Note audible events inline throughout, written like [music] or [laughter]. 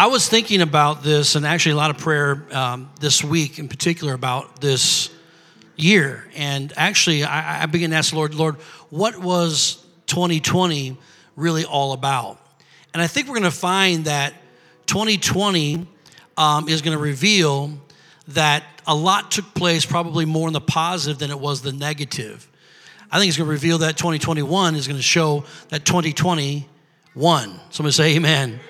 I was thinking about this, and actually a lot of prayer um, this week in particular about this year. And actually, I, I began to ask the Lord, Lord, what was 2020 really all about? And I think we're going to find that 2020 um, is going to reveal that a lot took place probably more in the positive than it was the negative. I think it's going to reveal that 2021 is going to show that 2020 won. Somebody say amen.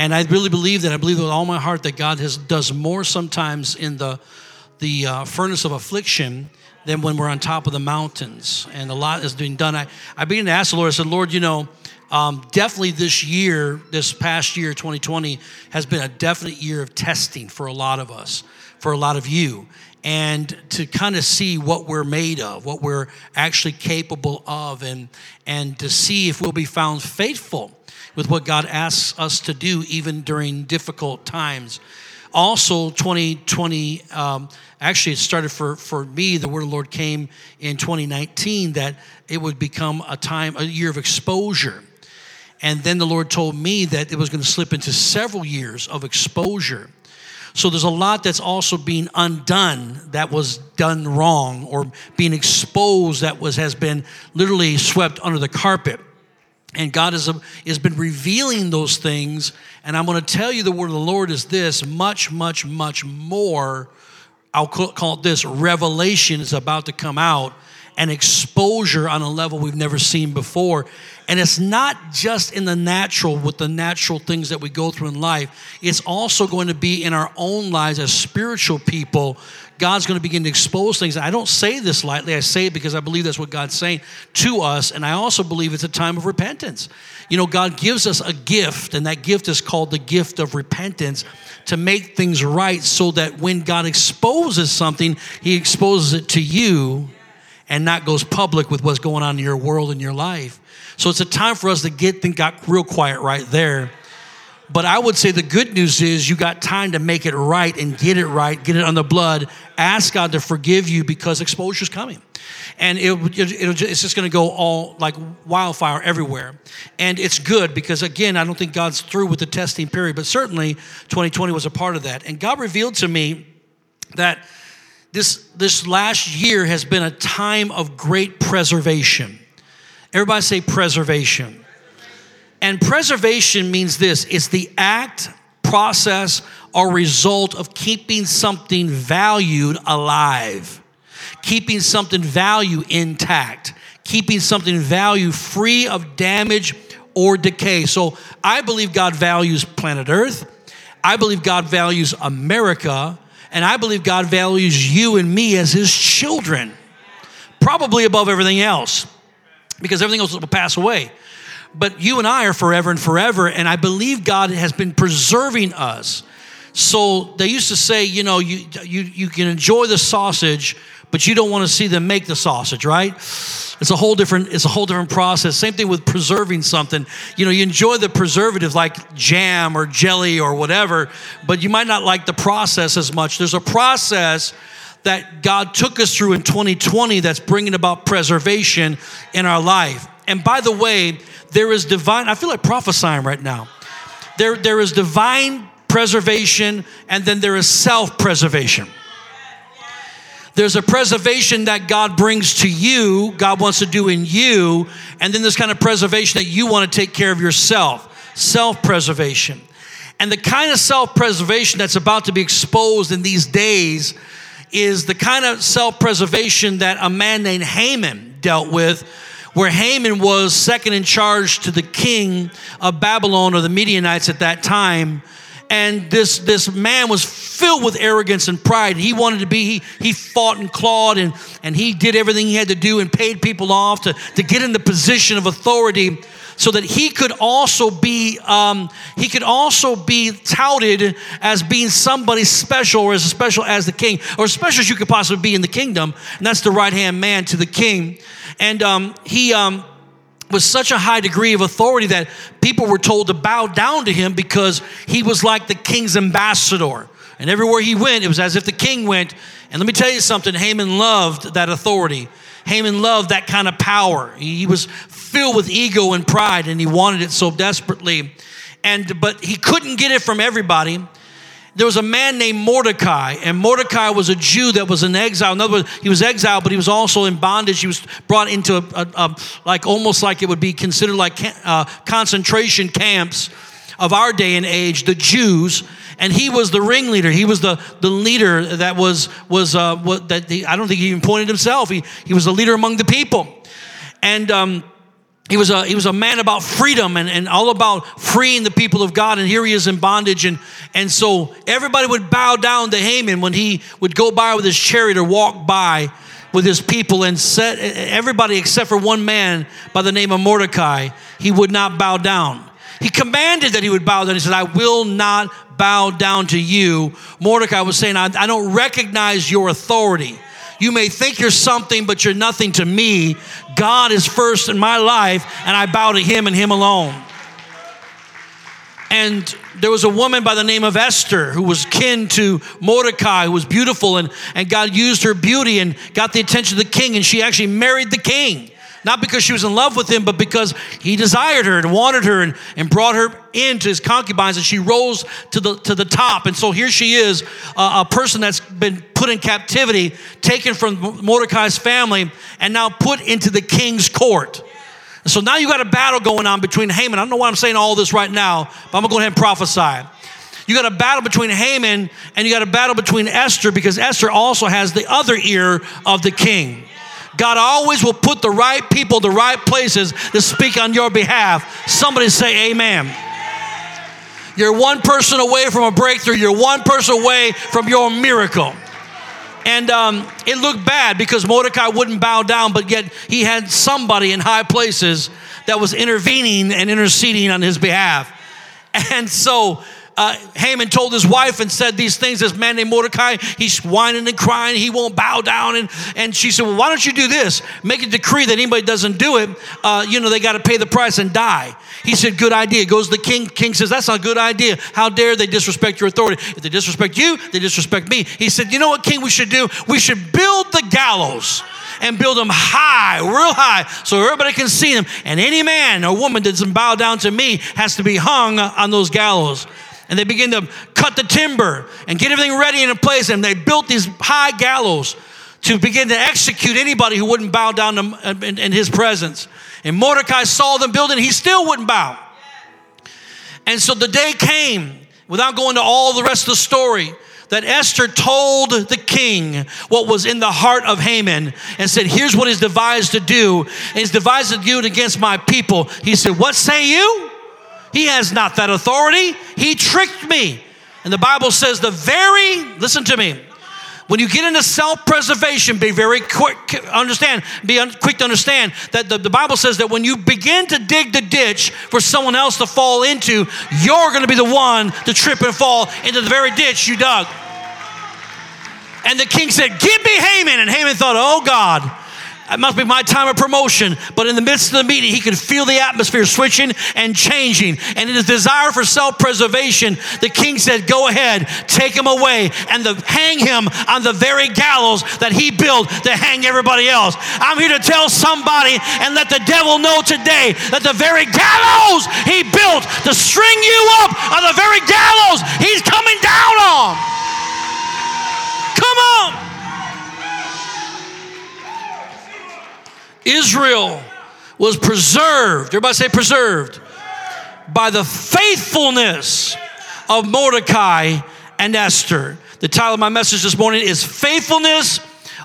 And I really believe that. I believe with all my heart that God has, does more sometimes in the, the uh, furnace of affliction than when we're on top of the mountains. And a lot is being done. I, I began to ask the Lord, I said, Lord, you know, um, definitely this year, this past year, 2020, has been a definite year of testing for a lot of us, for a lot of you. And to kind of see what we're made of, what we're actually capable of, and, and to see if we'll be found faithful with what God asks us to do, even during difficult times. Also, 2020, um, actually, it started for, for me. The word of the Lord came in 2019 that it would become a time, a year of exposure. And then the Lord told me that it was going to slip into several years of exposure. So there's a lot that's also being undone that was done wrong or being exposed that was has been literally swept under the carpet. And God has, has been revealing those things. And I'm going to tell you the word of the Lord is this much, much, much more. I'll call it this revelation is about to come out and exposure on a level we've never seen before. And it's not just in the natural with the natural things that we go through in life, it's also going to be in our own lives as spiritual people God's going to begin to expose things. I don't say this lightly. I say it because I believe that's what God's saying to us. And I also believe it's a time of repentance. You know, God gives us a gift, and that gift is called the gift of repentance to make things right so that when God exposes something, He exposes it to you and not goes public with what's going on in your world and your life. So it's a time for us to get things got real quiet right there but I would say the good news is you got time to make it right and get it right, get it on the blood. Ask God to forgive you because exposure is coming. And it, it, it's just going to go all like wildfire everywhere. And it's good because, again, I don't think God's through with the testing period, but certainly 2020 was a part of that. And God revealed to me that this, this last year has been a time of great preservation. Everybody say preservation. And preservation means this it's the act, process, or result of keeping something valued alive, keeping something value intact, keeping something value free of damage or decay. So I believe God values planet Earth. I believe God values America. And I believe God values you and me as his children, probably above everything else, because everything else will pass away but you and I are forever and forever. And I believe God has been preserving us. So they used to say, you know, you, you, you can enjoy the sausage, but you don't want to see them make the sausage, right? It's a whole different, it's a whole different process. Same thing with preserving something. You know, you enjoy the preservative like jam or jelly or whatever, but you might not like the process as much. There's a process that God took us through in 2020 that's bringing about preservation in our life. And by the way, there is divine, I feel like prophesying right now. There, there is divine preservation, and then there is self preservation. There's a preservation that God brings to you, God wants to do in you, and then this kind of preservation that you want to take care of yourself self preservation. And the kind of self preservation that's about to be exposed in these days is the kind of self preservation that a man named Haman dealt with where Haman was second in charge to the king of Babylon or the Midianites at that time. And this, this man was filled with arrogance and pride. He wanted to be, he, he fought and clawed and, and he did everything he had to do and paid people off to, to get in the position of authority so that he could also be um, he could also be touted as being somebody special or as special as the king or as special as you could possibly be in the kingdom and that's the right hand man to the king. And um, he um, was such a high degree of authority that people were told to bow down to him because he was like the king's ambassador. And everywhere he went it was as if the king went. And let me tell you something haman loved that authority Haman loved that kind of power. He was filled with ego and pride, and he wanted it so desperately. And but he couldn't get it from everybody. There was a man named Mordecai, and Mordecai was a Jew that was in exile. In other words, he was exiled, but he was also in bondage. He was brought into a, a, a like almost like it would be considered like uh, concentration camps of our day and age, the Jews and he was the ringleader. He was the, the leader that was was uh, what that I don't think he even pointed himself. He he was a leader among the people, and. Um, he was a he was a man about freedom and, and all about freeing the people of God. And here he is in bondage. And and so everybody would bow down to Haman when he would go by with his chariot or walk by with his people and set everybody except for one man by the name of Mordecai, he would not bow down. He commanded that he would bow down. He said, I will not bow down to you. Mordecai was saying, I, I don't recognize your authority. You may think you're something, but you're nothing to me. God is first in my life, and I bow to him and him alone. And there was a woman by the name of Esther who was kin to Mordecai, who was beautiful, and, and God used her beauty and got the attention of the king, and she actually married the king. Not because she was in love with him, but because he desired her and wanted her and, and brought her into his concubines, and she rose to the, to the top. And so here she is, uh, a person that's been put in captivity, taken from Mordecai's family, and now put into the king's court. And so now you got a battle going on between Haman. I don't know why I'm saying all this right now, but I'm gonna go ahead and prophesy. You got a battle between Haman and you got a battle between Esther because Esther also has the other ear of the king. God always will put the right people, the right places to speak on your behalf. Somebody say, Amen. You're one person away from a breakthrough, you're one person away from your miracle. And um, it looked bad because Mordecai wouldn't bow down, but yet he had somebody in high places that was intervening and interceding on his behalf. [laughs] And so uh, Haman told his wife and said these things. This man named Mordecai, he's whining and crying. He won't bow down. And, and she said, Well, why don't you do this? Make a decree that anybody doesn't do it, uh, you know, they got to pay the price and die. He said, Good idea. Goes to the king. King says, That's not a good idea. How dare they disrespect your authority? If they disrespect you, they disrespect me. He said, You know what, king, we should do? We should build the gallows and build them high, real high, so everybody can see them. And any man or woman that doesn't bow down to me has to be hung on those gallows and they began to cut the timber and get everything ready in a place. And they built these high gallows to begin to execute anybody who wouldn't bow down to, uh, in, in his presence. And Mordecai saw them building, he still wouldn't bow. And so the day came, without going to all the rest of the story, that Esther told the king what was in the heart of Haman and said, Here's what he's devised to do. He's devised to do it against my people. He said, What say you? He has not that authority. He tricked me. And the Bible says, the very, listen to me, when you get into self preservation, be very quick, understand, be un, quick to understand that the, the Bible says that when you begin to dig the ditch for someone else to fall into, you're going to be the one to trip and fall into the very ditch you dug. And the king said, Give me Haman. And Haman thought, Oh God, it must be my time of promotion. But in the midst of the meeting, he could feel the atmosphere switching and changing. And in his desire for self preservation, the king said, Go ahead, take him away, and the, hang him on the very gallows that he built to hang everybody else. I'm here to tell somebody and let the devil know today that the very gallows he built to string you up on the very gallows he's coming down on. Israel was preserved. Everybody say preserved. By the faithfulness of Mordecai and Esther. The title of my message this morning is Faithfulness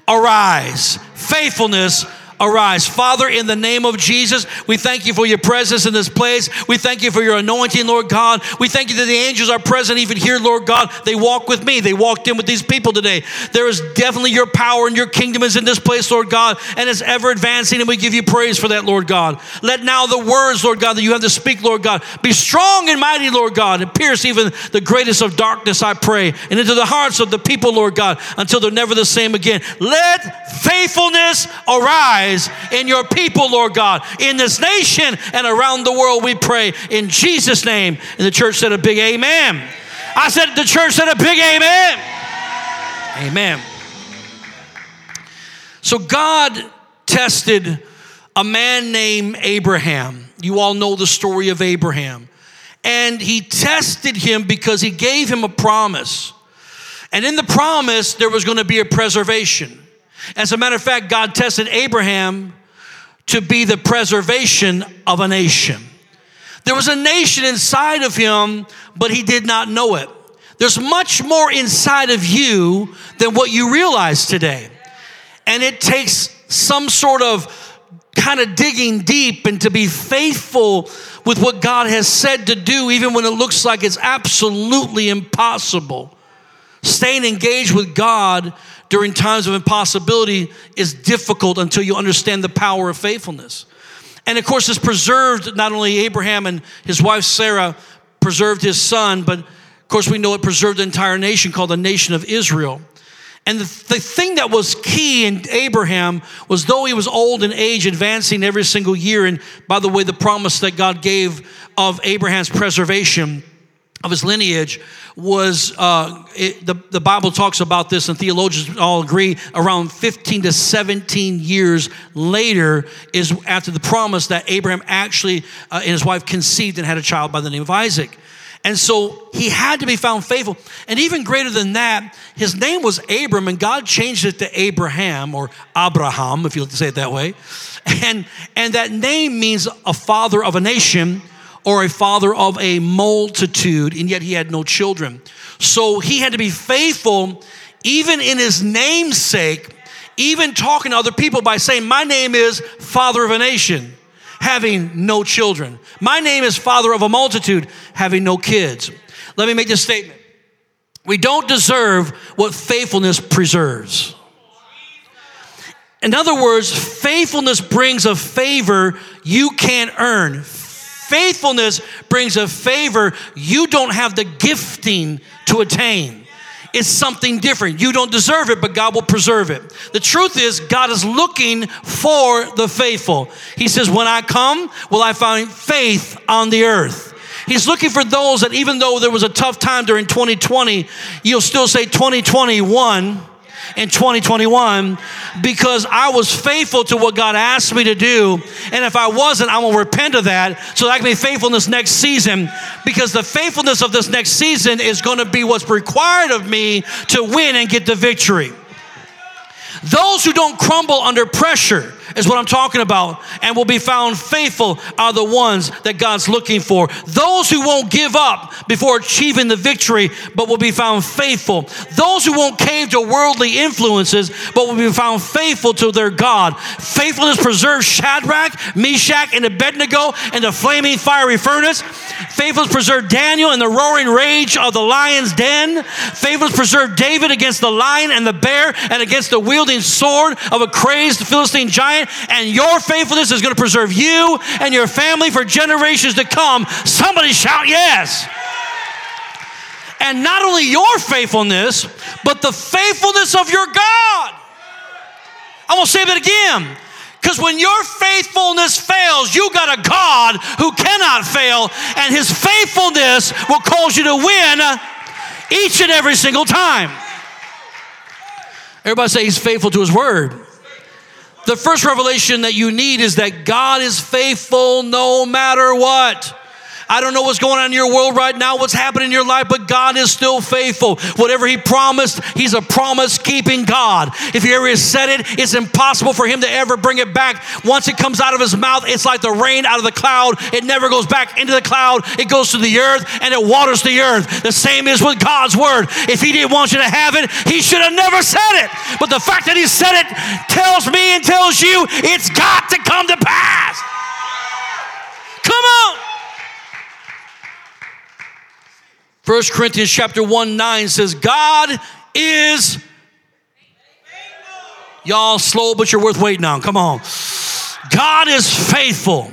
Arise. Faithfulness arise. Father, in the name of Jesus, we thank you for your presence in this place. We thank you for your anointing, Lord God. We thank you that the angels are present even here, Lord God. They walk with me. They walked in with these people today. There is definitely your power and your kingdom is in this place, Lord God, and it's ever advancing, and we give you praise for that, Lord God. Let now the words, Lord God, that you have to speak, Lord God, be strong and mighty, Lord God, and pierce even the greatest of darkness, I pray, and into the hearts of the people, Lord God, until they're never the same again. Let faithfulness arise in your people, Lord God, in this nation and around the world, we pray in Jesus' name. And the church said a big amen. I said, the church said a big amen. Amen. So God tested a man named Abraham. You all know the story of Abraham. and he tested him because he gave him a promise. And in the promise, there was going to be a preservation. As a matter of fact, God tested Abraham to be the preservation of a nation. There was a nation inside of him, but he did not know it. There's much more inside of you than what you realize today. And it takes some sort of kind of digging deep and to be faithful with what God has said to do, even when it looks like it's absolutely impossible. Staying engaged with God during times of impossibility is difficult until you understand the power of faithfulness. And of course, it's preserved not only Abraham and his wife Sarah preserved his son, but of course, we know it preserved the entire nation called the nation of Israel. And the, the thing that was key in Abraham was though he was old in age, advancing every single year, and by the way, the promise that God gave of Abraham's preservation of his lineage was uh, it, the, the bible talks about this and theologians all agree around 15 to 17 years later is after the promise that abraham actually uh, and his wife conceived and had a child by the name of isaac and so he had to be found faithful. And even greater than that, his name was Abram, and God changed it to Abraham or Abraham, if you like to say it that way. And, and that name means a father of a nation or a father of a multitude, and yet he had no children. So he had to be faithful even in his namesake, even talking to other people by saying, My name is Father of a Nation having no children. My name is father of a multitude, having no kids. Let me make this statement. We don't deserve what faithfulness preserves. In other words, faithfulness brings a favor you can't earn. Faithfulness brings a favor you don't have the gifting to attain It's something different. You don't deserve it, but God will preserve it. The truth is, God is looking for the faithful. He says, When I come, will I find faith on the earth? He's looking for those that even though there was a tough time during 2020, you'll still say 2021 in 2021 because I was faithful to what God asked me to do. And if I wasn't, I will repent of that so that I can be faithful in this next season because the faithfulness of this next season is going to be what's required of me to win and get the victory. Those who don't crumble under pressure is what I'm talking about, and will be found faithful are the ones that God's looking for. Those who won't give up before achieving the victory, but will be found faithful. Those who won't cave to worldly influences, but will be found faithful to their God. Faithfulness preserves Shadrach, Meshach, and Abednego in the flaming fiery furnace. Faithfulness preserved Daniel in the roaring rage of the lion's den. Faithfulness preserved David against the lion and the bear and against the wielding sword of a crazed Philistine giant and your faithfulness is going to preserve you and your family for generations to come. Somebody shout yes. And not only your faithfulness, but the faithfulness of your God. I'm going to say that again. Because when your faithfulness fails, you got a God who cannot fail, and his faithfulness will cause you to win each and every single time. Everybody say he's faithful to his word. The first revelation that you need is that God is faithful no matter what. I don't know what's going on in your world right now, what's happening in your life, but God is still faithful. Whatever He promised, He's a promise keeping God. If He ever said it, it's impossible for Him to ever bring it back. Once it comes out of His mouth, it's like the rain out of the cloud. It never goes back into the cloud, it goes to the earth and it waters the earth. The same is with God's word. If He didn't want you to have it, He should have never said it. But the fact that He said it tells me and tells you it's got to come to pass. Come on. 1 Corinthians chapter 1 9 says, God is. Y'all slow, but you're worth waiting on. Come on. God is faithful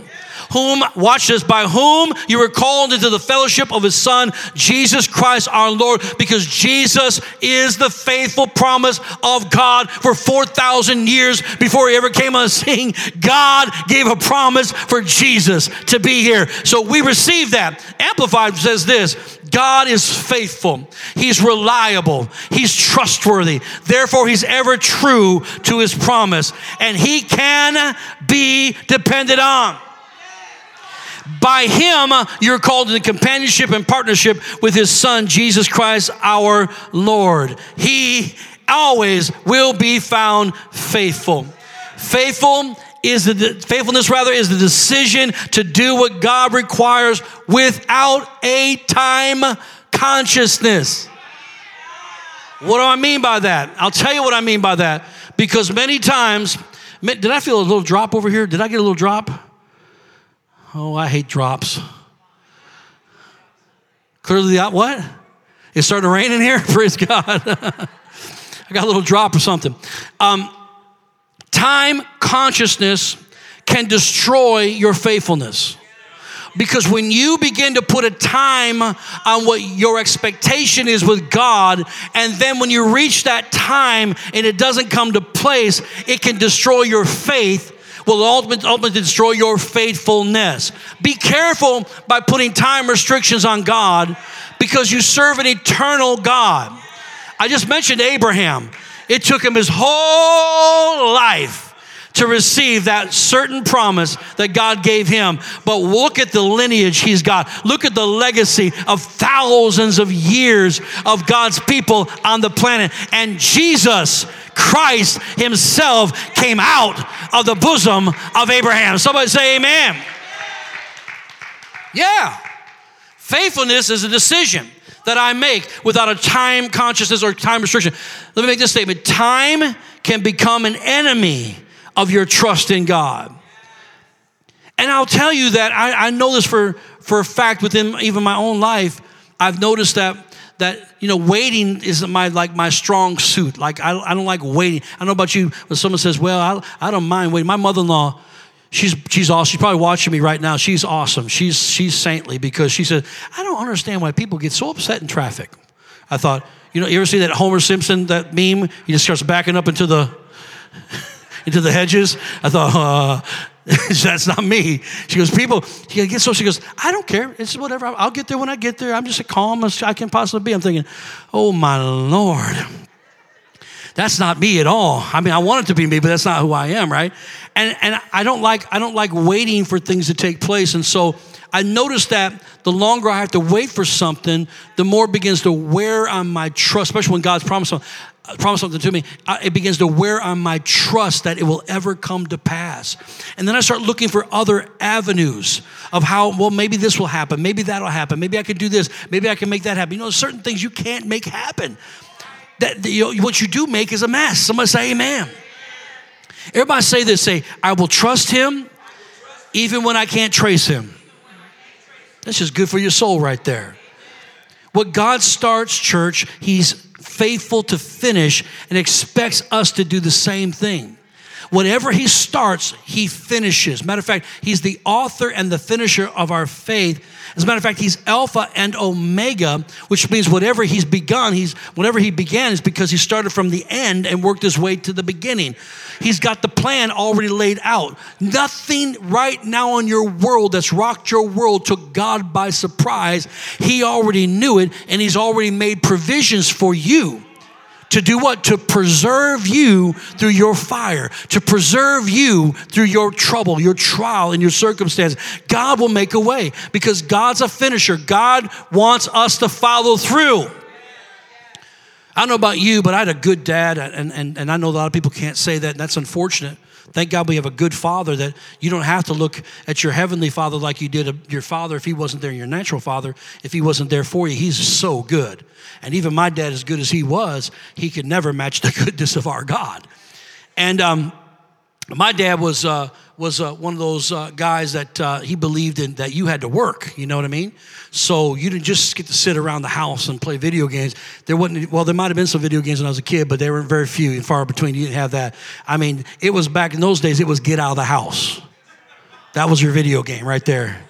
whom, watch this, by whom you were called into the fellowship of his son, Jesus Christ our Lord, because Jesus is the faithful promise of God for 4,000 years before he ever came on the scene. God gave a promise for Jesus to be here. So we receive that. Amplified says this God is faithful, He's reliable, He's trustworthy. Therefore, He's ever true to His promise, and He can be depended on. By him, you're called into companionship and partnership with his son, Jesus Christ, our Lord. He always will be found faithful. Faithful is the faithfulness rather is the decision to do what God requires without a time consciousness. What do I mean by that? I'll tell you what I mean by that. Because many times, did I feel a little drop over here? Did I get a little drop? Oh, I hate drops. Clearly, that what? It's starting to rain in here? [laughs] Praise God. [laughs] I got a little drop or something. Um, time consciousness can destroy your faithfulness. Because when you begin to put a time on what your expectation is with God, and then when you reach that time and it doesn't come to place, it can destroy your faith will ultimately, ultimately destroy your faithfulness. Be careful by putting time restrictions on God because you serve an eternal God. I just mentioned Abraham. It took him his whole life to receive that certain promise that God gave him. But look at the lineage he's got. Look at the legacy of thousands of years of God's people on the planet. And Jesus Christ himself came out of the bosom of Abraham. Somebody say amen. Yeah. Faithfulness is a decision that I make without a time consciousness or time restriction. Let me make this statement time can become an enemy of your trust in God. And I'll tell you that I, I know this for, for a fact within even my own life. I've noticed that that you know waiting is my like my strong suit. Like I, I don't like waiting. I don't know about you when someone says well i, I don't mind waiting. My mother-in-law she's she's awesome she's probably watching me right now. She's awesome. She's she's saintly because she says i don't understand why people get so upset in traffic. I thought you know you ever see that homer simpson that meme? He just starts backing up into the into the hedges. I thought, [laughs] uh, that's not me. She goes, people, she gets so she goes, I don't care. It's whatever. I'll get there when I get there. I'm just as calm as I can possibly be. I'm thinking, oh my Lord. That's not me at all. I mean, I want it to be me, but that's not who I am, right? And and I don't like I don't like waiting for things to take place. And so I noticed that the longer I have to wait for something, the more it begins to wear on my trust, especially when God's promised something. Uh, something to me, it begins to wear on my trust that it will ever come to pass. And then I start looking for other avenues of how, well, maybe this will happen. Maybe that'll happen. Maybe I can do this. Maybe I can make that happen. You know, certain things you can't make happen. That, you know, what you do make is a mess. Somebody say amen. Everybody say this say, I will trust him even when I can't trace him. That's just good for your soul right there. What God starts, church, He's faithful to finish and expects us to do the same thing. Whatever he starts, he finishes. Matter of fact, he's the author and the finisher of our faith. As a matter of fact, he's Alpha and Omega, which means whatever he's begun, he's whatever he began is because he started from the end and worked his way to the beginning. He's got the plan already laid out. Nothing right now in your world that's rocked your world took God by surprise. He already knew it, and he's already made provisions for you to do what? To preserve you through your fire, to preserve you through your trouble, your trial, and your circumstance. God will make a way because God's a finisher. God wants us to follow through. I don't know about you, but I had a good dad, and, and, and I know a lot of people can't say that, and that's unfortunate. Thank God we have a good father that you don't have to look at your heavenly father like you did your father if he wasn't there, your natural father, if he wasn't there for you. He's so good. And even my dad, as good as he was, he could never match the [laughs] goodness of our God. And um, my dad was uh, was uh, one of those uh, guys that uh, he believed in that you had to work. You know what I mean? So you didn't just get to sit around the house and play video games. There wasn't well, there might have been some video games when I was a kid, but they were very few and far between. You didn't have that. I mean, it was back in those days. It was get out of the house. That was your video game right there.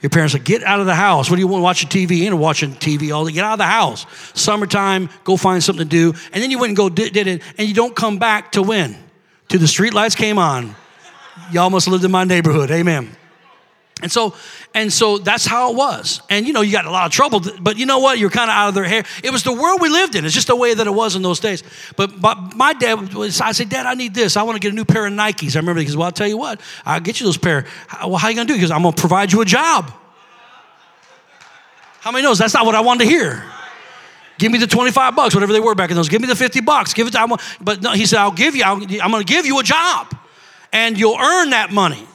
Your parents said, get out of the house. What do you want watching TV? Ain't watching TV all day. Get out of the house. Summertime, go find something to do. And then you went and go did, it, and you don't come back to when? Till the street lights came on. Y'all must lived in my neighborhood. Amen. And so, and so that's how it was. And you know, you got a lot of trouble, but you know what? You're kind of out of their hair. It was the world we lived in. It's just the way that it was in those days. But, but my dad was, I said, Dad, I need this. I want to get a new pair of Nikes. I remember because, well, I'll tell you what, I'll get you those pair. Well, how are you to do? Because I'm to provide you a job. How many knows that's not what I wanted to hear? Give me the 25 bucks, whatever they were back in those. Give me the 50 bucks. Give it to, I'm, but no, he said, I'll give you, i I'm going to give you a job and you'll earn that money.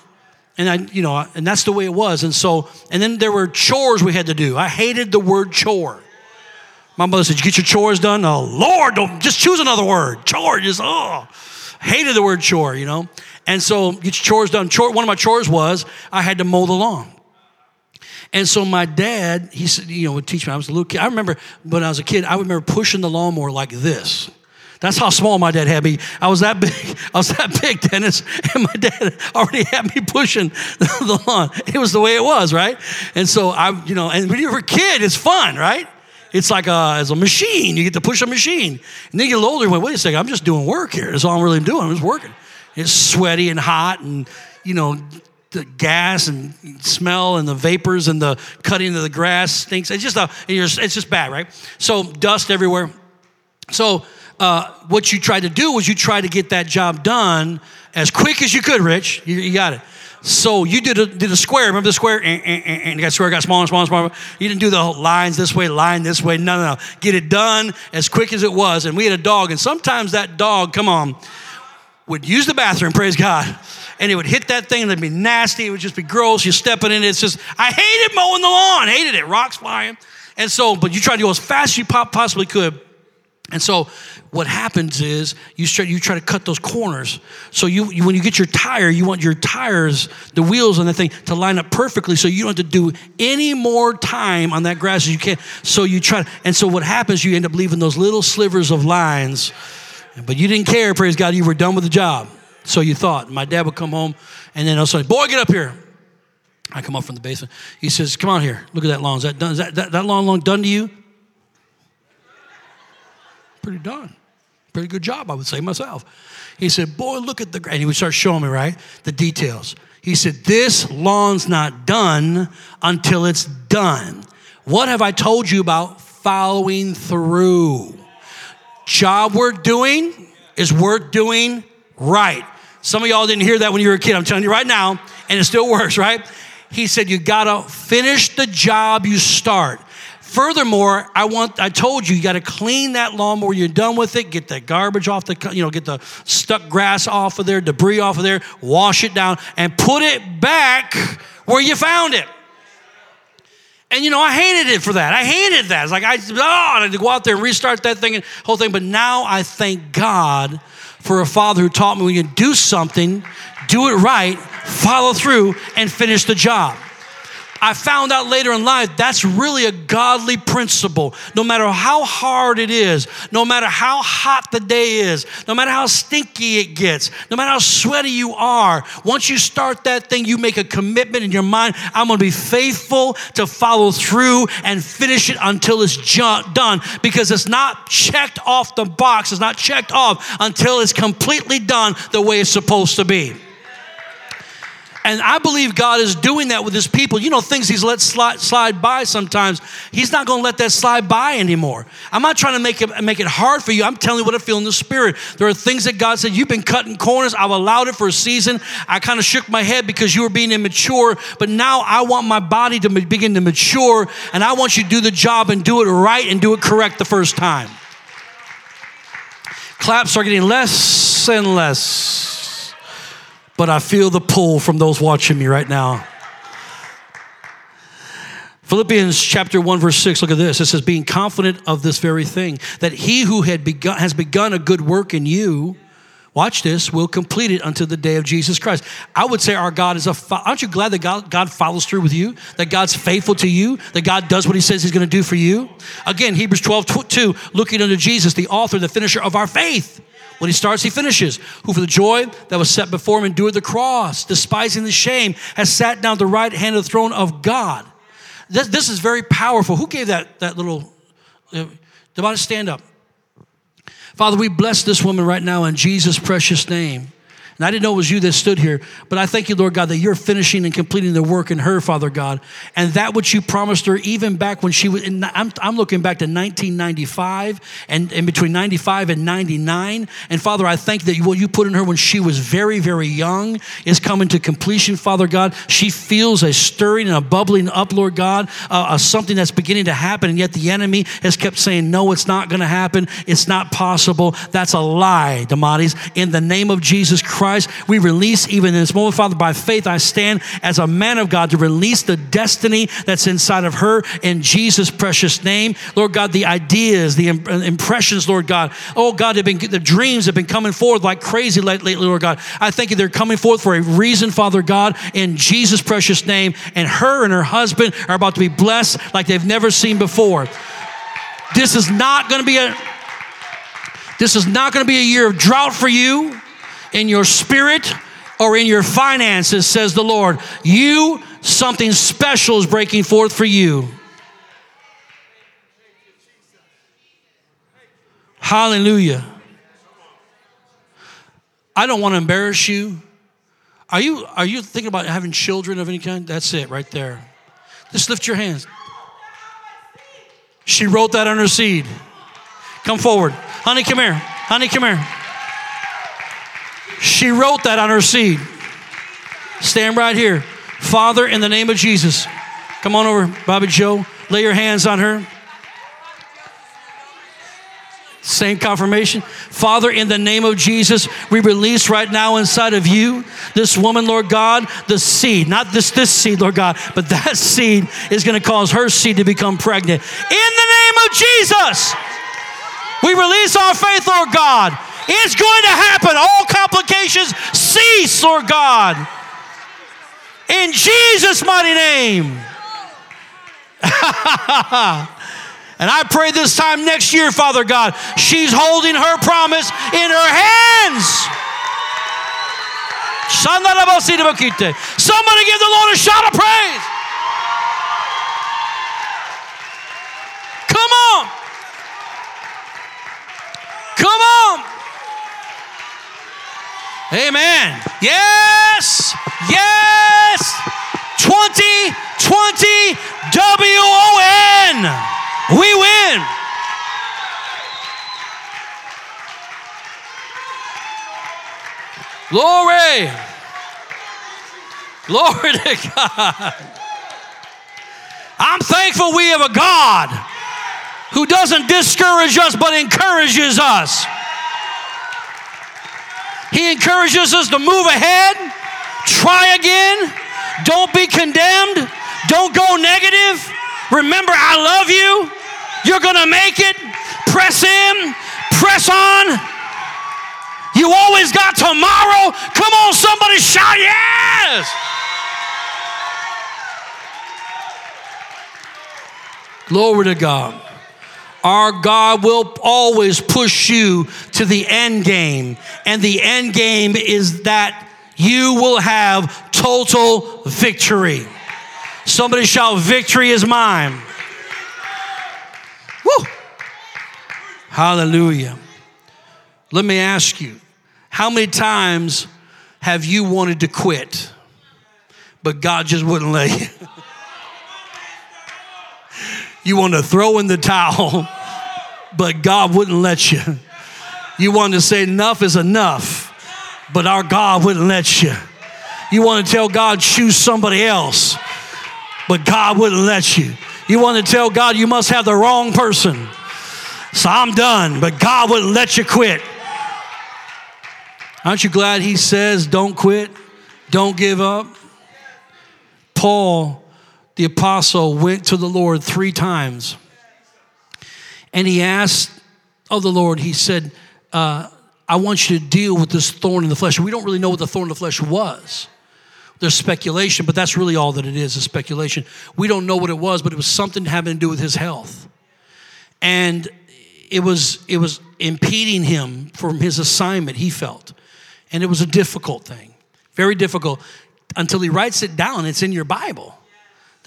And I, you know, and that's the way it was. And so, and then there were chores we had to do. I hated the word chore. My mother said, "You get your chores done." Oh Lord, don't just choose another word. Chore, just oh, hated the word chore. You know, and so get your chores done. Chore, one of my chores was I had to mow the lawn. And so my dad, he said, you know, would teach me. I was a little kid. I remember when I was a kid, I remember pushing the lawnmower like this. That's how small my dad had me. I was that big. [laughs] I was that big, Dennis, and my dad already had me pushing [laughs] the lawn. It was the way it was, right? And so I, you know, and when you're a kid, it's fun, right? It's like a, it's a machine. You get to push a machine. And then you get older and went, wait a second, I'm just doing work here. That's all I'm really doing. I'm just working. It's sweaty and hot and, you know, the gas and smell and the vapors and the cutting of the grass stinks. It's just a, it's just bad, right? So dust everywhere. So uh, what you tried to do was you tried to get that job done as quick as you could, Rich. You, you got it. So you did a, did a square. Remember the square? And, and, and the square got smaller and smaller and smaller. You didn't do the lines this way, line this way. No, no, no. Get it done as quick as it was. And we had a dog, and sometimes that dog, come on, would use the bathroom, praise God. And it would hit that thing and it'd be nasty. It would just be gross. You're stepping in it. It's just, I hated mowing the lawn. Hated it. Rocks flying. And so, but you tried to go as fast as you possibly could. And so what happens is you start you try to cut those corners. So you, you, when you get your tire, you want your tires, the wheels on the thing to line up perfectly so you don't have to do any more time on that grass as you can. So you try and so what happens you end up leaving those little slivers of lines. But you didn't care, praise God, you were done with the job. So you thought. My dad would come home and then I'll say, Boy, get up here. I come up from the basement. He says, Come on here. Look at that lawn. Is that done? Is that, that, that lawn long done to you? Pretty done. Pretty good job, I would say myself. He said, Boy, look at the, and he would start showing me, right, the details. He said, This lawn's not done until it's done. What have I told you about following through? Job worth doing is worth doing right. Some of y'all didn't hear that when you were a kid. I'm telling you right now, and it still works, right? He said, You gotta finish the job you start. Furthermore, I want I told you you got to clean that lawnmower. You're done with it. Get the garbage off the you know get the stuck grass off of there, debris off of there. Wash it down and put it back where you found it. And you know, I hated it for that. I hated that. It's like I oh, I had to go out there and restart that thing and whole thing. But now I thank God for a father who taught me when you do something, do it right, follow through, and finish the job. I found out later in life that's really a godly principle. No matter how hard it is, no matter how hot the day is, no matter how stinky it gets, no matter how sweaty you are, once you start that thing, you make a commitment in your mind I'm going to be faithful to follow through and finish it until it's done because it's not checked off the box, it's not checked off until it's completely done the way it's supposed to be. And I believe God is doing that with his people. You know, things he's let slide, slide by sometimes. He's not going to let that slide by anymore. I'm not trying to make it, make it hard for you. I'm telling you what I feel in the spirit. There are things that God said, You've been cutting corners. I've allowed it for a season. I kind of shook my head because you were being immature. But now I want my body to begin to mature. And I want you to do the job and do it right and do it correct the first time. Claps are getting less and less but I feel the pull from those watching me right now. Philippians chapter 1 verse 6 look at this it says being confident of this very thing that he who had begun has begun a good work in you watch this will complete it until the day of Jesus Christ. I would say our God is a aren't you glad that God, God follows through with you? That God's faithful to you? That God does what he says he's going to do for you? Again, Hebrews 12 2 looking unto Jesus the author the finisher of our faith when he starts, he finishes. Who for the joy that was set before him endured the cross, despising the shame, has sat down at the right hand of the throne of God. This, this is very powerful. Who gave that, that little? Uh, to stand up. Father, we bless this woman right now in Jesus' precious name. And I didn't know it was you that stood here, but I thank you, Lord God, that you're finishing and completing the work in her, Father God. And that which you promised her, even back when she was, in, I'm, I'm looking back to 1995 and, and between 95 and 99. And Father, I thank that what you put in her when she was very, very young is coming to completion, Father God. She feels a stirring and a bubbling up, Lord God, uh, something that's beginning to happen. And yet the enemy has kept saying, no, it's not going to happen. It's not possible. That's a lie, Damaris. In the name of Jesus Christ, Christ. We release even in this moment, Father, by faith, I stand as a man of God to release the destiny that's inside of her in Jesus' precious name. Lord God, the ideas, the impressions, Lord God. Oh God, been, the dreams have been coming forth like crazy lately, Lord God. I thank you they're coming forth for a reason, Father God, in Jesus' precious name. And her and her husband are about to be blessed like they've never seen before. This is not going to be a this is not going to be a year of drought for you in your spirit or in your finances, says the Lord. You, something special is breaking forth for you. Hallelujah. I don't want to embarrass you. Are you are you thinking about having children of any kind? That's it right there. Just lift your hands. She wrote that on her seed. Come forward. Honey, come here. Honey, come here. She wrote that on her seed. Stand right here. Father, in the name of Jesus. Come on over, Bobby Joe. Lay your hands on her. Same confirmation. Father, in the name of Jesus, we release right now inside of you this woman, Lord God, the seed, not this this seed, Lord God, but that [laughs] seed is going to cause her seed to become pregnant. In the name of Jesus, we release our faith, Lord God, it's going to happen. All Lord God. In Jesus' mighty name. [laughs] and I pray this time next year, Father God, she's holding her promise in her hands. Somebody give the Lord a shout of praise. Come on. Come on. Amen. Yes. Yes. 2020 WON. We win. Glory. Glory to God. I'm thankful we have a God who doesn't discourage us but encourages us. He encourages us to move ahead, try again, don't be condemned, don't go negative. Remember, I love you. You're going to make it. Press in, press on. You always got tomorrow. Come on, somebody shout yes. Glory to God. Our God will always push you to the end game. And the end game is that you will have total victory. Somebody shout, Victory is mine. Woo! Hallelujah. Let me ask you, how many times have you wanted to quit, but God just wouldn't let you? [laughs] You want to throw in the towel, but God wouldn't let you. You want to say enough is enough, but our God wouldn't let you. You want to tell God, choose somebody else, but God wouldn't let you. You want to tell God, you must have the wrong person. So I'm done, but God wouldn't let you quit. Aren't you glad He says, don't quit, don't give up? Paul the apostle went to the Lord three times and he asked of the Lord, he said, uh, I want you to deal with this thorn in the flesh. We don't really know what the thorn in the flesh was. There's speculation, but that's really all that it is, is speculation. We don't know what it was, but it was something having to do with his health. And it was, it was impeding him from his assignment, he felt. And it was a difficult thing, very difficult, until he writes it down. It's in your Bible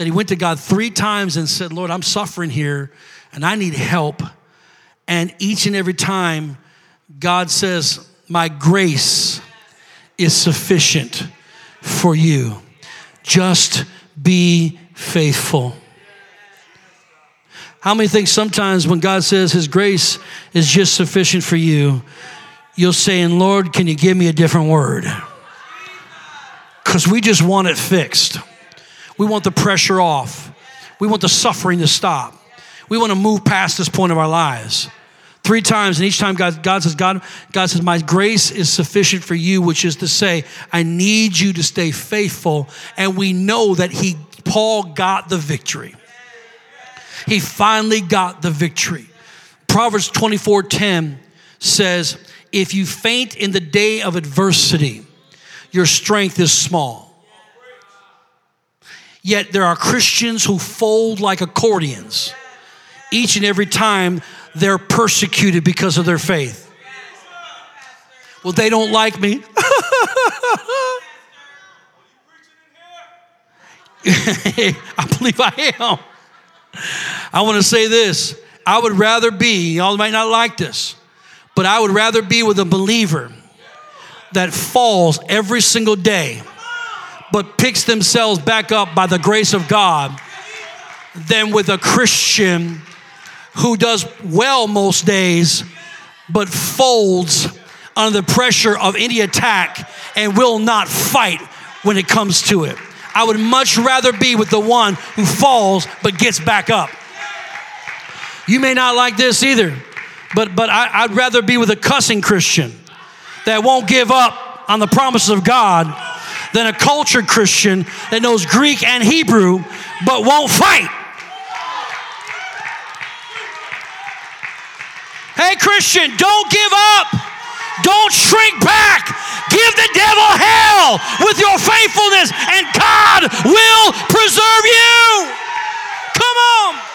that he went to God three times and said, Lord, I'm suffering here and I need help. And each and every time, God says, My grace is sufficient for you. Just be faithful. How many think sometimes when God says His grace is just sufficient for you, you'll say, And Lord, can you give me a different word? Because we just want it fixed. We want the pressure off. We want the suffering to stop. We want to move past this point of our lives. Three times, and each time God, God says, God, God says, My grace is sufficient for you, which is to say, I need you to stay faithful. And we know that he Paul got the victory. He finally got the victory. Proverbs 24 10 says, If you faint in the day of adversity, your strength is small. Yet there are Christians who fold like accordions each and every time they're persecuted because of their faith. Well, they don't like me. [laughs] I believe I am. I want to say this. I would rather be, y'all might not like this, but I would rather be with a believer that falls every single day, but picks themselves back up by the grace of God, than with a Christian who does well most days, but folds under the pressure of any attack and will not fight when it comes to it. I would much rather be with the one who falls but gets back up. You may not like this either, but, but I, would rather be with a cussing Christian that won't give up on the promises of God than a cultured Christian that knows Greek and Hebrew but won't fight. Hey, Christian, don't give up. Don't shrink back. Give the devil hell with your faithfulness, and God will preserve you. Come on.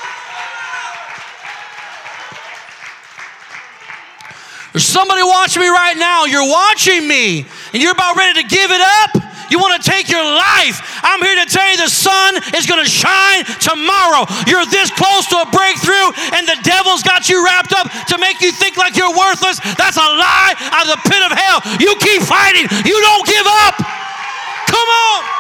There's somebody watching me right now. You're watching me, and you're about ready to give it up. You want to take your life. I'm here to tell you the sun is going to shine tomorrow. You're this close to a breakthrough, and the devil's got you wrapped up to make you think like you're worthless. That's a lie out of the pit of hell. You keep fighting, you don't give up. Come on.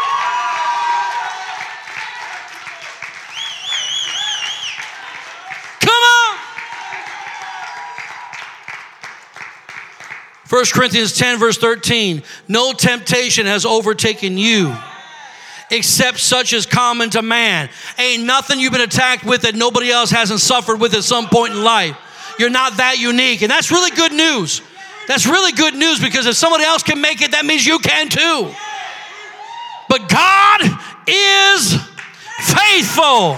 1 Corinthians 10, verse 13 No temptation has overtaken you except such as common to man. Ain't nothing you've been attacked with that nobody else hasn't suffered with at some point in life. You're not that unique. And that's really good news. That's really good news because if somebody else can make it, that means you can too. But God is faithful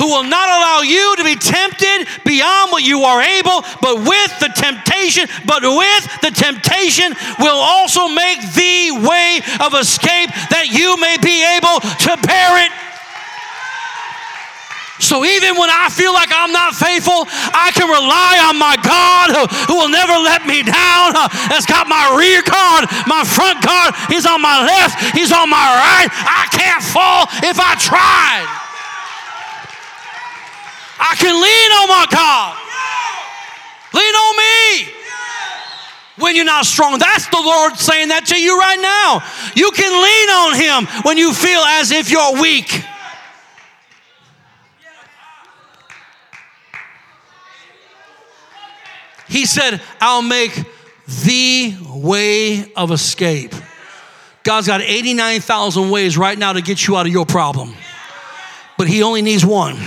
who will not allow you to be tempted beyond what you are able, but with the temptation, but with the temptation will also make the way of escape that you may be able to bear it. So even when I feel like I'm not faithful, I can rely on my God who, will never let me down. That's got my rear guard, my front guard. He's on my left, he's on my right. I can't fall if I tried. I can lean on my God. Lean on me when you're not strong. That's the Lord saying that to you right now. You can lean on Him when you feel as if you're weak. He said, I'll make the way of escape. God's got 89,000 ways right now to get you out of your problem, but He only needs one.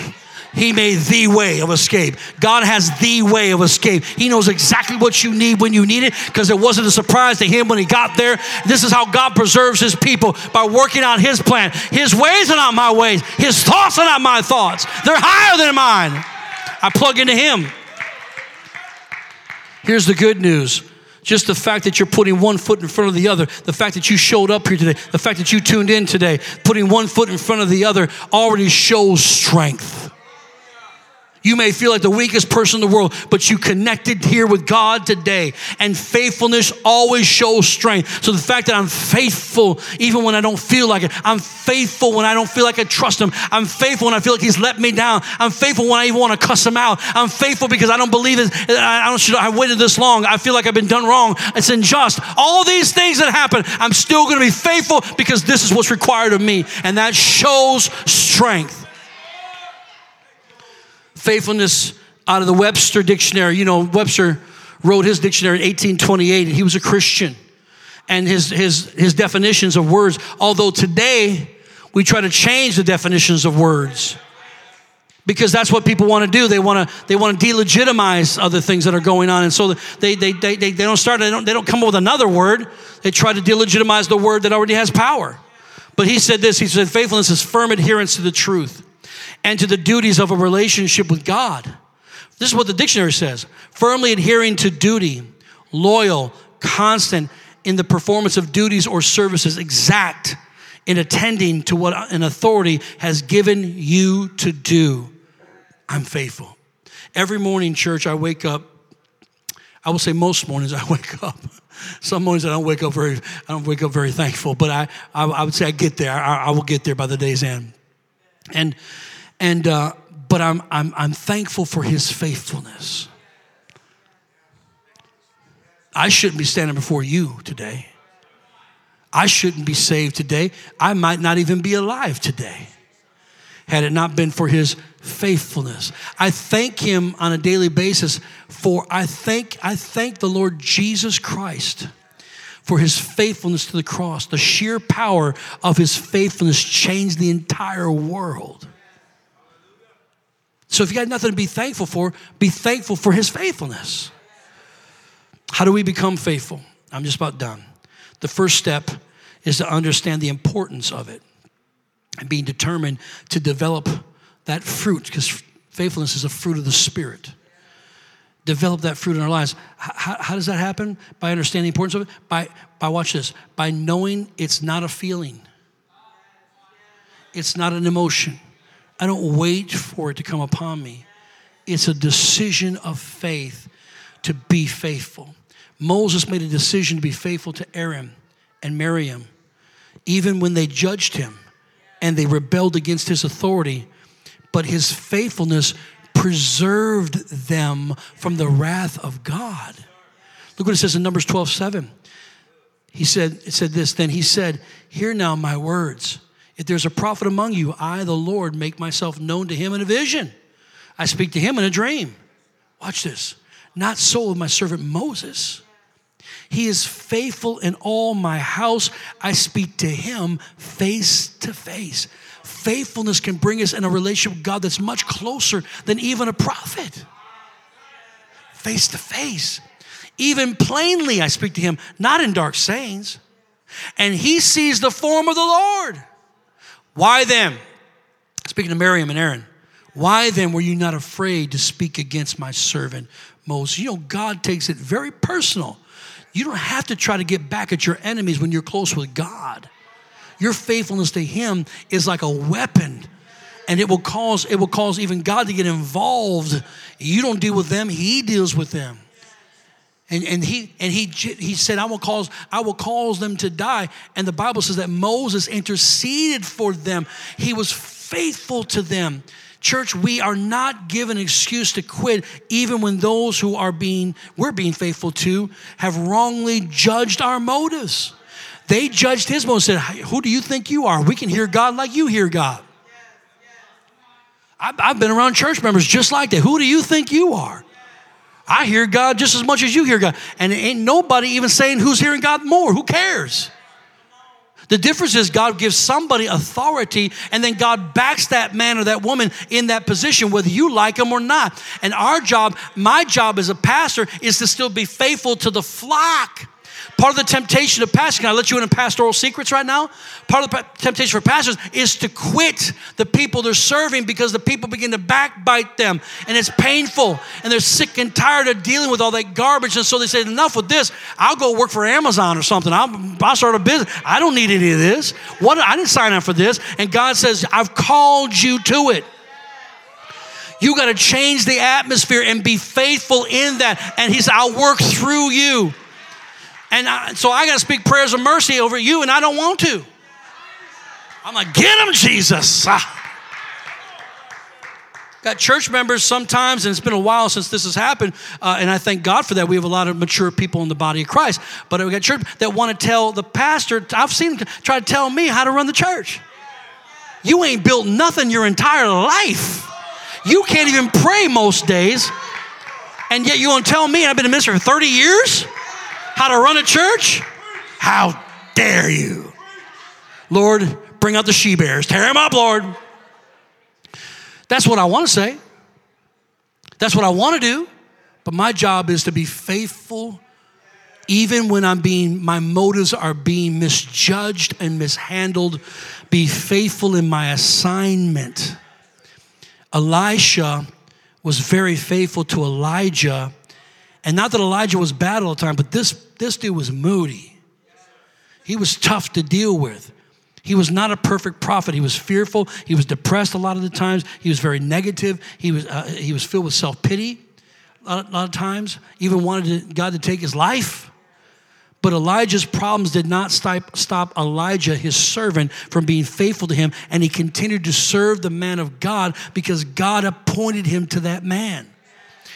He made the way of escape. God has the way of escape. He knows exactly what you need when you need it because it wasn't a surprise to him when he got there. This is how God preserves his people by working out his plan. His ways are not my ways, his thoughts are not my thoughts. They're higher than mine. I plug into him. Here's the good news just the fact that you're putting one foot in front of the other, the fact that you showed up here today, the fact that you tuned in today, putting one foot in front of the other already shows strength. You may feel like the weakest person in the world, but you connected here with God today. And faithfulness always shows strength. So the fact that I'm faithful even when I don't feel like it, I'm faithful when I don't feel like I trust Him, I'm faithful when I feel like He's let me down, I'm faithful when I even want to cuss Him out, I'm faithful because I don't believe it. I don't should I waited this long. I feel like I've been done wrong. It's unjust. All these things that happen, I'm still going to be faithful because this is what's required of me. And that shows strength faithfulness out of the Webster dictionary. You know, Webster wrote his dictionary in 1828, and he was a Christian. And his, his, his definitions of words, although today we try to change the definitions of words because that's what people want to do. They want to they want to delegitimize other things that are going on, and so they they they they, they don't start. They don't they don't come up with another word. They try to delegitimize the word that already has power. But he said this. He said faithfulness is firm adherence to the truth and to the duties of a relationship with God. This is what the dictionary says firmly adhering to duty, loyal, constant in the performance of duties or services, exact in attending to what an authority has given you to do. I'm faithful. Every morning, church, I wake up. I will say most mornings [laughs] I wake up. Some mornings I don't wake up very, I don't wake up very thankful, but I, I, I would say I get there. I, I will get there by the day's end. And and, uh, but I'm, I'm, I'm thankful for his faithfulness. I shouldn't be standing before you today. I shouldn't be saved today. I might not even be alive today had it not been for his faithfulness. I thank him on a daily basis for I thank I thank the Lord Jesus Christ for his faithfulness to the cross. The sheer power of his faithfulness changed the entire world. So if you got nothing to be thankful for, be thankful for his faithfulness. How do we become faithful? I'm just about done. The first step is to understand the importance of it and being determined to develop that fruit because faithfulness is a fruit of the Spirit. Develop that fruit in our lives. How, how, does that happen? By understanding the importance of it? By, by, watch this, by knowing it's not a feeling, it's not an emotion. I don't wait for it to come upon me. It's a decision of faith to be faithful. Moses made a decision to be faithful to Aaron and Miriam, even when they judged him and they rebelled against his authority. But his faithfulness preserved them from the wrath of God. Look what it says in Numbers 12 7. He said, it said this, then he said, Hear now my words. If there's a prophet among you, I, the Lord, make myself known to him in a vision. I speak to him in a dream. Watch this. Not so with my servant Moses. He is faithful in all my house. I speak to him face to face. Faithfulness can bring us in a relationship with God that's much closer than even a prophet. Face to face. Even plainly, I speak to him, not in dark sayings. And he sees the form of the Lord. Why then, speaking to Miriam and Aaron, why then were you not afraid to speak against my servant Moses? You know, God takes it very personal. You don't have to try to get back at your enemies when you're close with God. Your faithfulness to Him is like a weapon and it will cause it will cause even God to get involved. You don't deal with them, he deals with them. And, and he and he he said, I will cause I will cause them to die. And the Bible says that Moses interceded for them. He was faithful to them. Church, we are not given an excuse to quit, even when those who are being we're being faithful to have wrongly judged our motives. They judged his motives, and said, Who do you think you are? We can hear God like you hear God. I've been around church members just like that. Who do you think you are? I hear God just as much as you hear God. And ain't nobody even saying who's hearing God more. Who cares? The difference is God gives somebody authority and then God backs that man or that woman in that position, whether you like them or not. And our job, my job as a pastor, is to still be faithful to the flock. Part of the temptation of pastors, can I let you in on pastoral secrets right now? Part of the temptation for pastors is to quit the people they're serving because the people begin to backbite them and it's painful and they're sick and tired of dealing with all that garbage. And so they say, enough with this. I'll go work for Amazon or something. I'll, I'll start a business. I don't need any of this. What? I didn't sign up for this. And God says, I've called you to it. You got to change the atmosphere and be faithful in that. And He said, I'll work through you. And I, so I got to speak prayers of mercy over you, and I don't want to. I'm like, get him, Jesus. Ah. Got church members sometimes, and it's been a while since this has happened, uh, and I thank God for that. We have a lot of mature people in the body of Christ, but we got church that want to tell the pastor. I've seen him try to tell me how to run the church. You ain't built nothing your entire life. You can't even pray most days, and yet you want to tell me I've been a minister for 30 years how to run a church? How dare you? Lord, bring out the she bears. Tear them up, Lord. That's what I want to say. That's what I want to do. But my job is to be faithful even when I'm being, my motives are being misjudged and mishandled. Be faithful in my assignment. Elisha was very faithful to Elijah. And not that Elijah was bad all the time, but this, this dude was moody. He was tough to deal with. He was not a perfect prophet. He was fearful. He was depressed a lot of the times. He was very negative. He was, uh, he was filled with self pity a lot, of times. Even wanted to, God to take his life. But Elijah's problems did not stop, stop Elijah, his servant, from being faithful to him. And he continued to serve the man of God because God appointed him to that man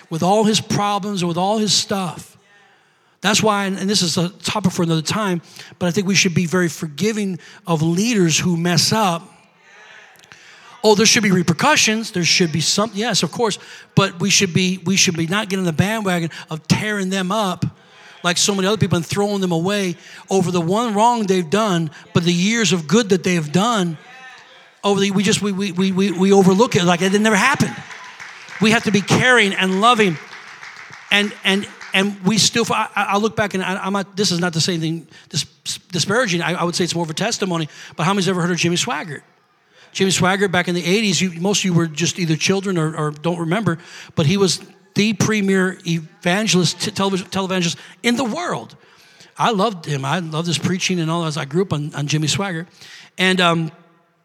with all his problems and with all his stuff. That's why, and this is a topic for another time, but I think we should be very forgiving of leaders who mess up. Oh, there should be repercussions. There should be some, yes, of course, but we should be we should be not getting the bandwagon of tearing them up like so many other people and throwing them away over the one wrong they've done, but the years of good that they have done. Oh, over the, we just we, we, we, we overlook it like it never happened. We have to be caring and loving and and and we still, I, I look back and I, am not, this is not to say anything dis, disparaging. I, I, would say it's more of a testimony, but how many's ever heard of Jimmy Swaggart? Jimmy Swaggart back in the 80s, you, most of you were just either children or, or don't remember, but he was the premier evangelist, television televangelist in the world. I loved him. I loved his preaching and all that. I grew up on, on Jimmy Swaggart. And, um,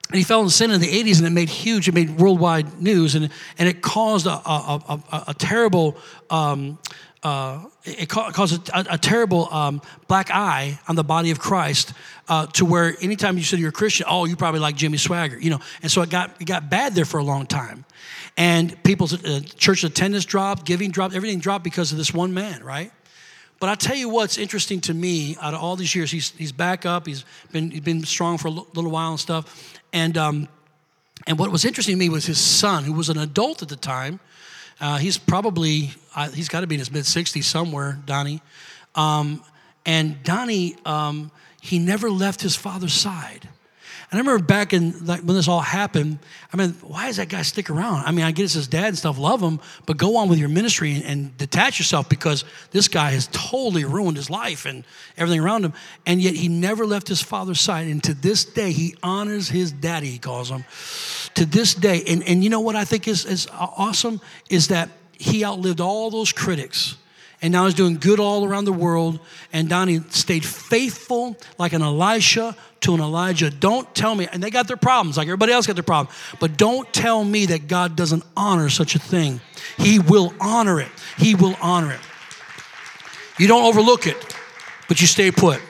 and he fell in sin in the 80s and it made huge, it made worldwide news and, and it caused a, a, a, a terrible um, uh, it caused a, a terrible um, black eye on the body of Christ uh, to where anytime you said you're a Christian, oh, you probably like Jimmy Swaggart, you know. And so it got, it got bad there for a long time. And people's uh, church attendance dropped, giving dropped, everything dropped because of this one man, right? But I tell you what's interesting to me out of all these years, he's, he's back up, he's been, he's been strong for a little while and stuff. And, um, and what was interesting to me was his son, who was an adult at the time, uh, he's probably, uh, he's got to be in his mid 60s somewhere, Donnie. Um, and Donnie, um, he never left his father's side. And I remember back in like when this all happened, I mean, why does that guy stick around? I mean, I get it's his dad and stuff, love him, but go on with your ministry and, and, detach yourself because this guy has totally ruined his life and everything around him. And yet he never left his father's side. And to this day, he honors his daddy, he calls him. To this day. And, and you know what I think is, is awesome? Is that he outlived all those critics and now he's doing good all around the world. And Donnie stayed faithful like an Elisha to an Elijah. Don't tell me, and they got their problems like everybody else got their problems, but don't tell me that God doesn't honor such a thing. He will honor it. He will honor it. You don't overlook it, but you stay put.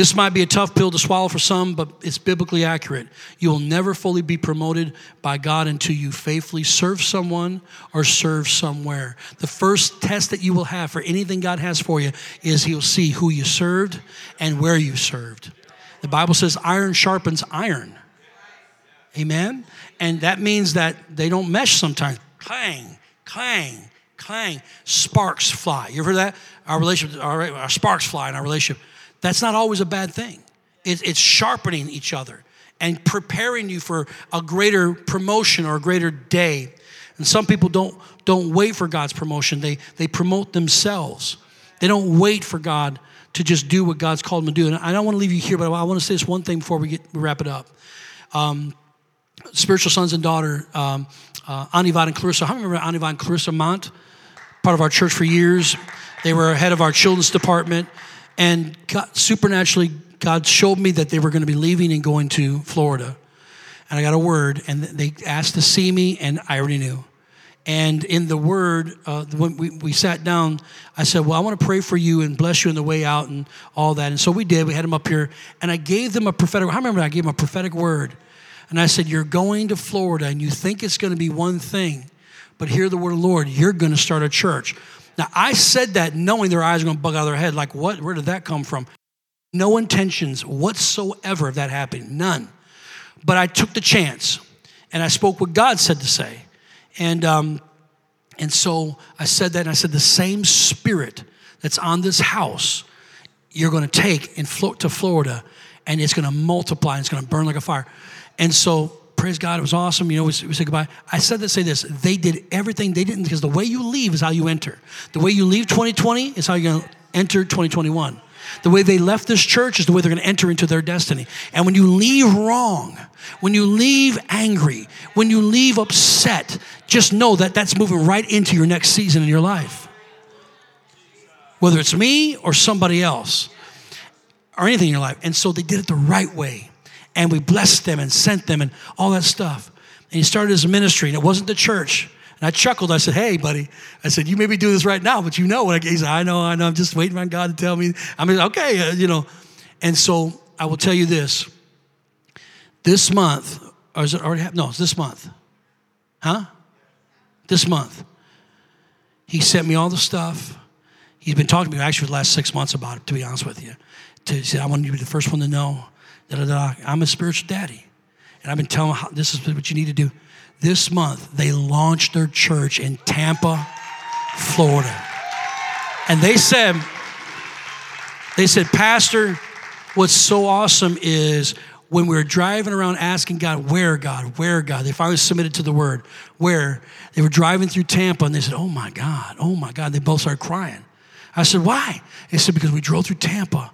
This might be a tough pill to swallow for some, but it's biblically accurate. You will never fully be promoted by God until you faithfully serve someone or serve somewhere. The first test that you will have for anything God has for you is He'll see who you served and where you served. The Bible says iron sharpens iron. Amen? And that means that they don't mesh sometimes. Clang, clang, clang. Sparks fly. You ever heard that? Our relationship, our, our sparks fly in our relationship. That's not always a bad thing. It's sharpening each other and preparing you for a greater promotion or a greater day. And some people don't, don't wait for God's promotion, they, they promote themselves. They don't wait for God to just do what God's called them to do. And I don't want to leave you here, but I want to say this one thing before we, get, we wrap it up. Um, spiritual sons and daughter, um, uh, Anivad and Clarissa. How many remember Anivad and Clarissa Mont? Part of our church for years. They were head of our children's department. And God, supernaturally, God showed me that they were going to be leaving and going to Florida. And I got a word, and they asked to see me, and I already knew. And in the word, uh, when we, we sat down, I said, Well, I want to pray for you and bless you on the way out and all that. And so we did. We had them up here. And I gave them a prophetic, I remember I gave them a prophetic word. And I said, You're going to Florida and you think it's going to be one thing, but hear the word of the Lord. You're going to start a church. Now, I said that knowing their eyes are going to bug out of their head. Like, what? Where did that come from? No intentions whatsoever of that happening. None. But I took the chance and I spoke what God said to say. And, um, and so I said that, and I said, the same spirit that's on this house, you're going to take and float to Florida, and it's going to multiply, and it's going to burn like a fire. And so, praise God, it was awesome. You know, we, we say goodbye. I said to say this they did everything they didn't, because the way you leave is how you enter. The way you leave 2020 is how you're going to enter 2021. The way they left this church is the way they're going to enter into their destiny. And when you leave wrong, when you leave angry, when you leave upset, just know that that's moving right into your next season in your life. Whether it's me or somebody else or anything in your life. And so they did it the right way. And we blessed them and sent them and all that stuff. And he started his ministry, and it wasn't the church. And I chuckled. I said, Hey, buddy. I said, You may be doing this right now, but you know what? He said, I know, I know. I'm just waiting on God to tell me. I mean, okay, uh, you know. And so I will tell you this. This month, or is it already happened? No, it's this month. Huh? This month. He sent me all the stuff. He's been talking to me actually for the last six months about it, to be honest with you. To, said, I want you to be the first one to know. Da, da, da. I'm a spiritual daddy. And I've been telling how, this is what you need to do this month, they launched their church in Tampa, Florida. And they said, they said, Pastor, what's so awesome is when we were driving around asking God, where God, where God, they finally submitted to the word, where they were driving through Tampa and they said, oh my God, oh my God. They both started crying. I said, why? They said, because we drove through Tampa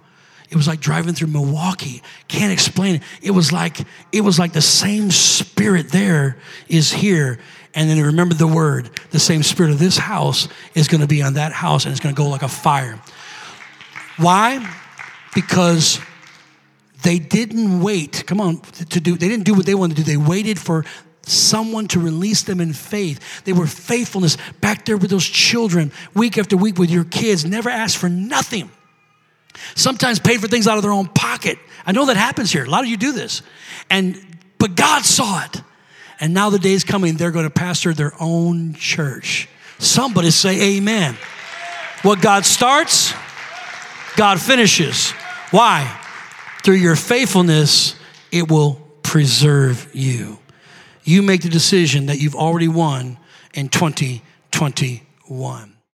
it was like driving through Milwaukee. Can't explain it. It was like it was like the same spirit there is here. And then remember the word, the same spirit of this house is going to be on that house and it's going to go like a fire. Why? Because they didn't wait. Come on, to do they didn't do what they wanted to do. They waited for someone to release them in faith. They were faithfulness back there with those children, week after week with your kids, never asked for nothing. Sometimes paid for things out of their own pocket. I know that happens here. A lot of you do this. And but God saw it. And now the day is coming, they're going to pastor their own church. Somebody say amen. What God starts, God finishes. Why? Through your faithfulness, it will preserve you. You make the decision that you've already won in 2021.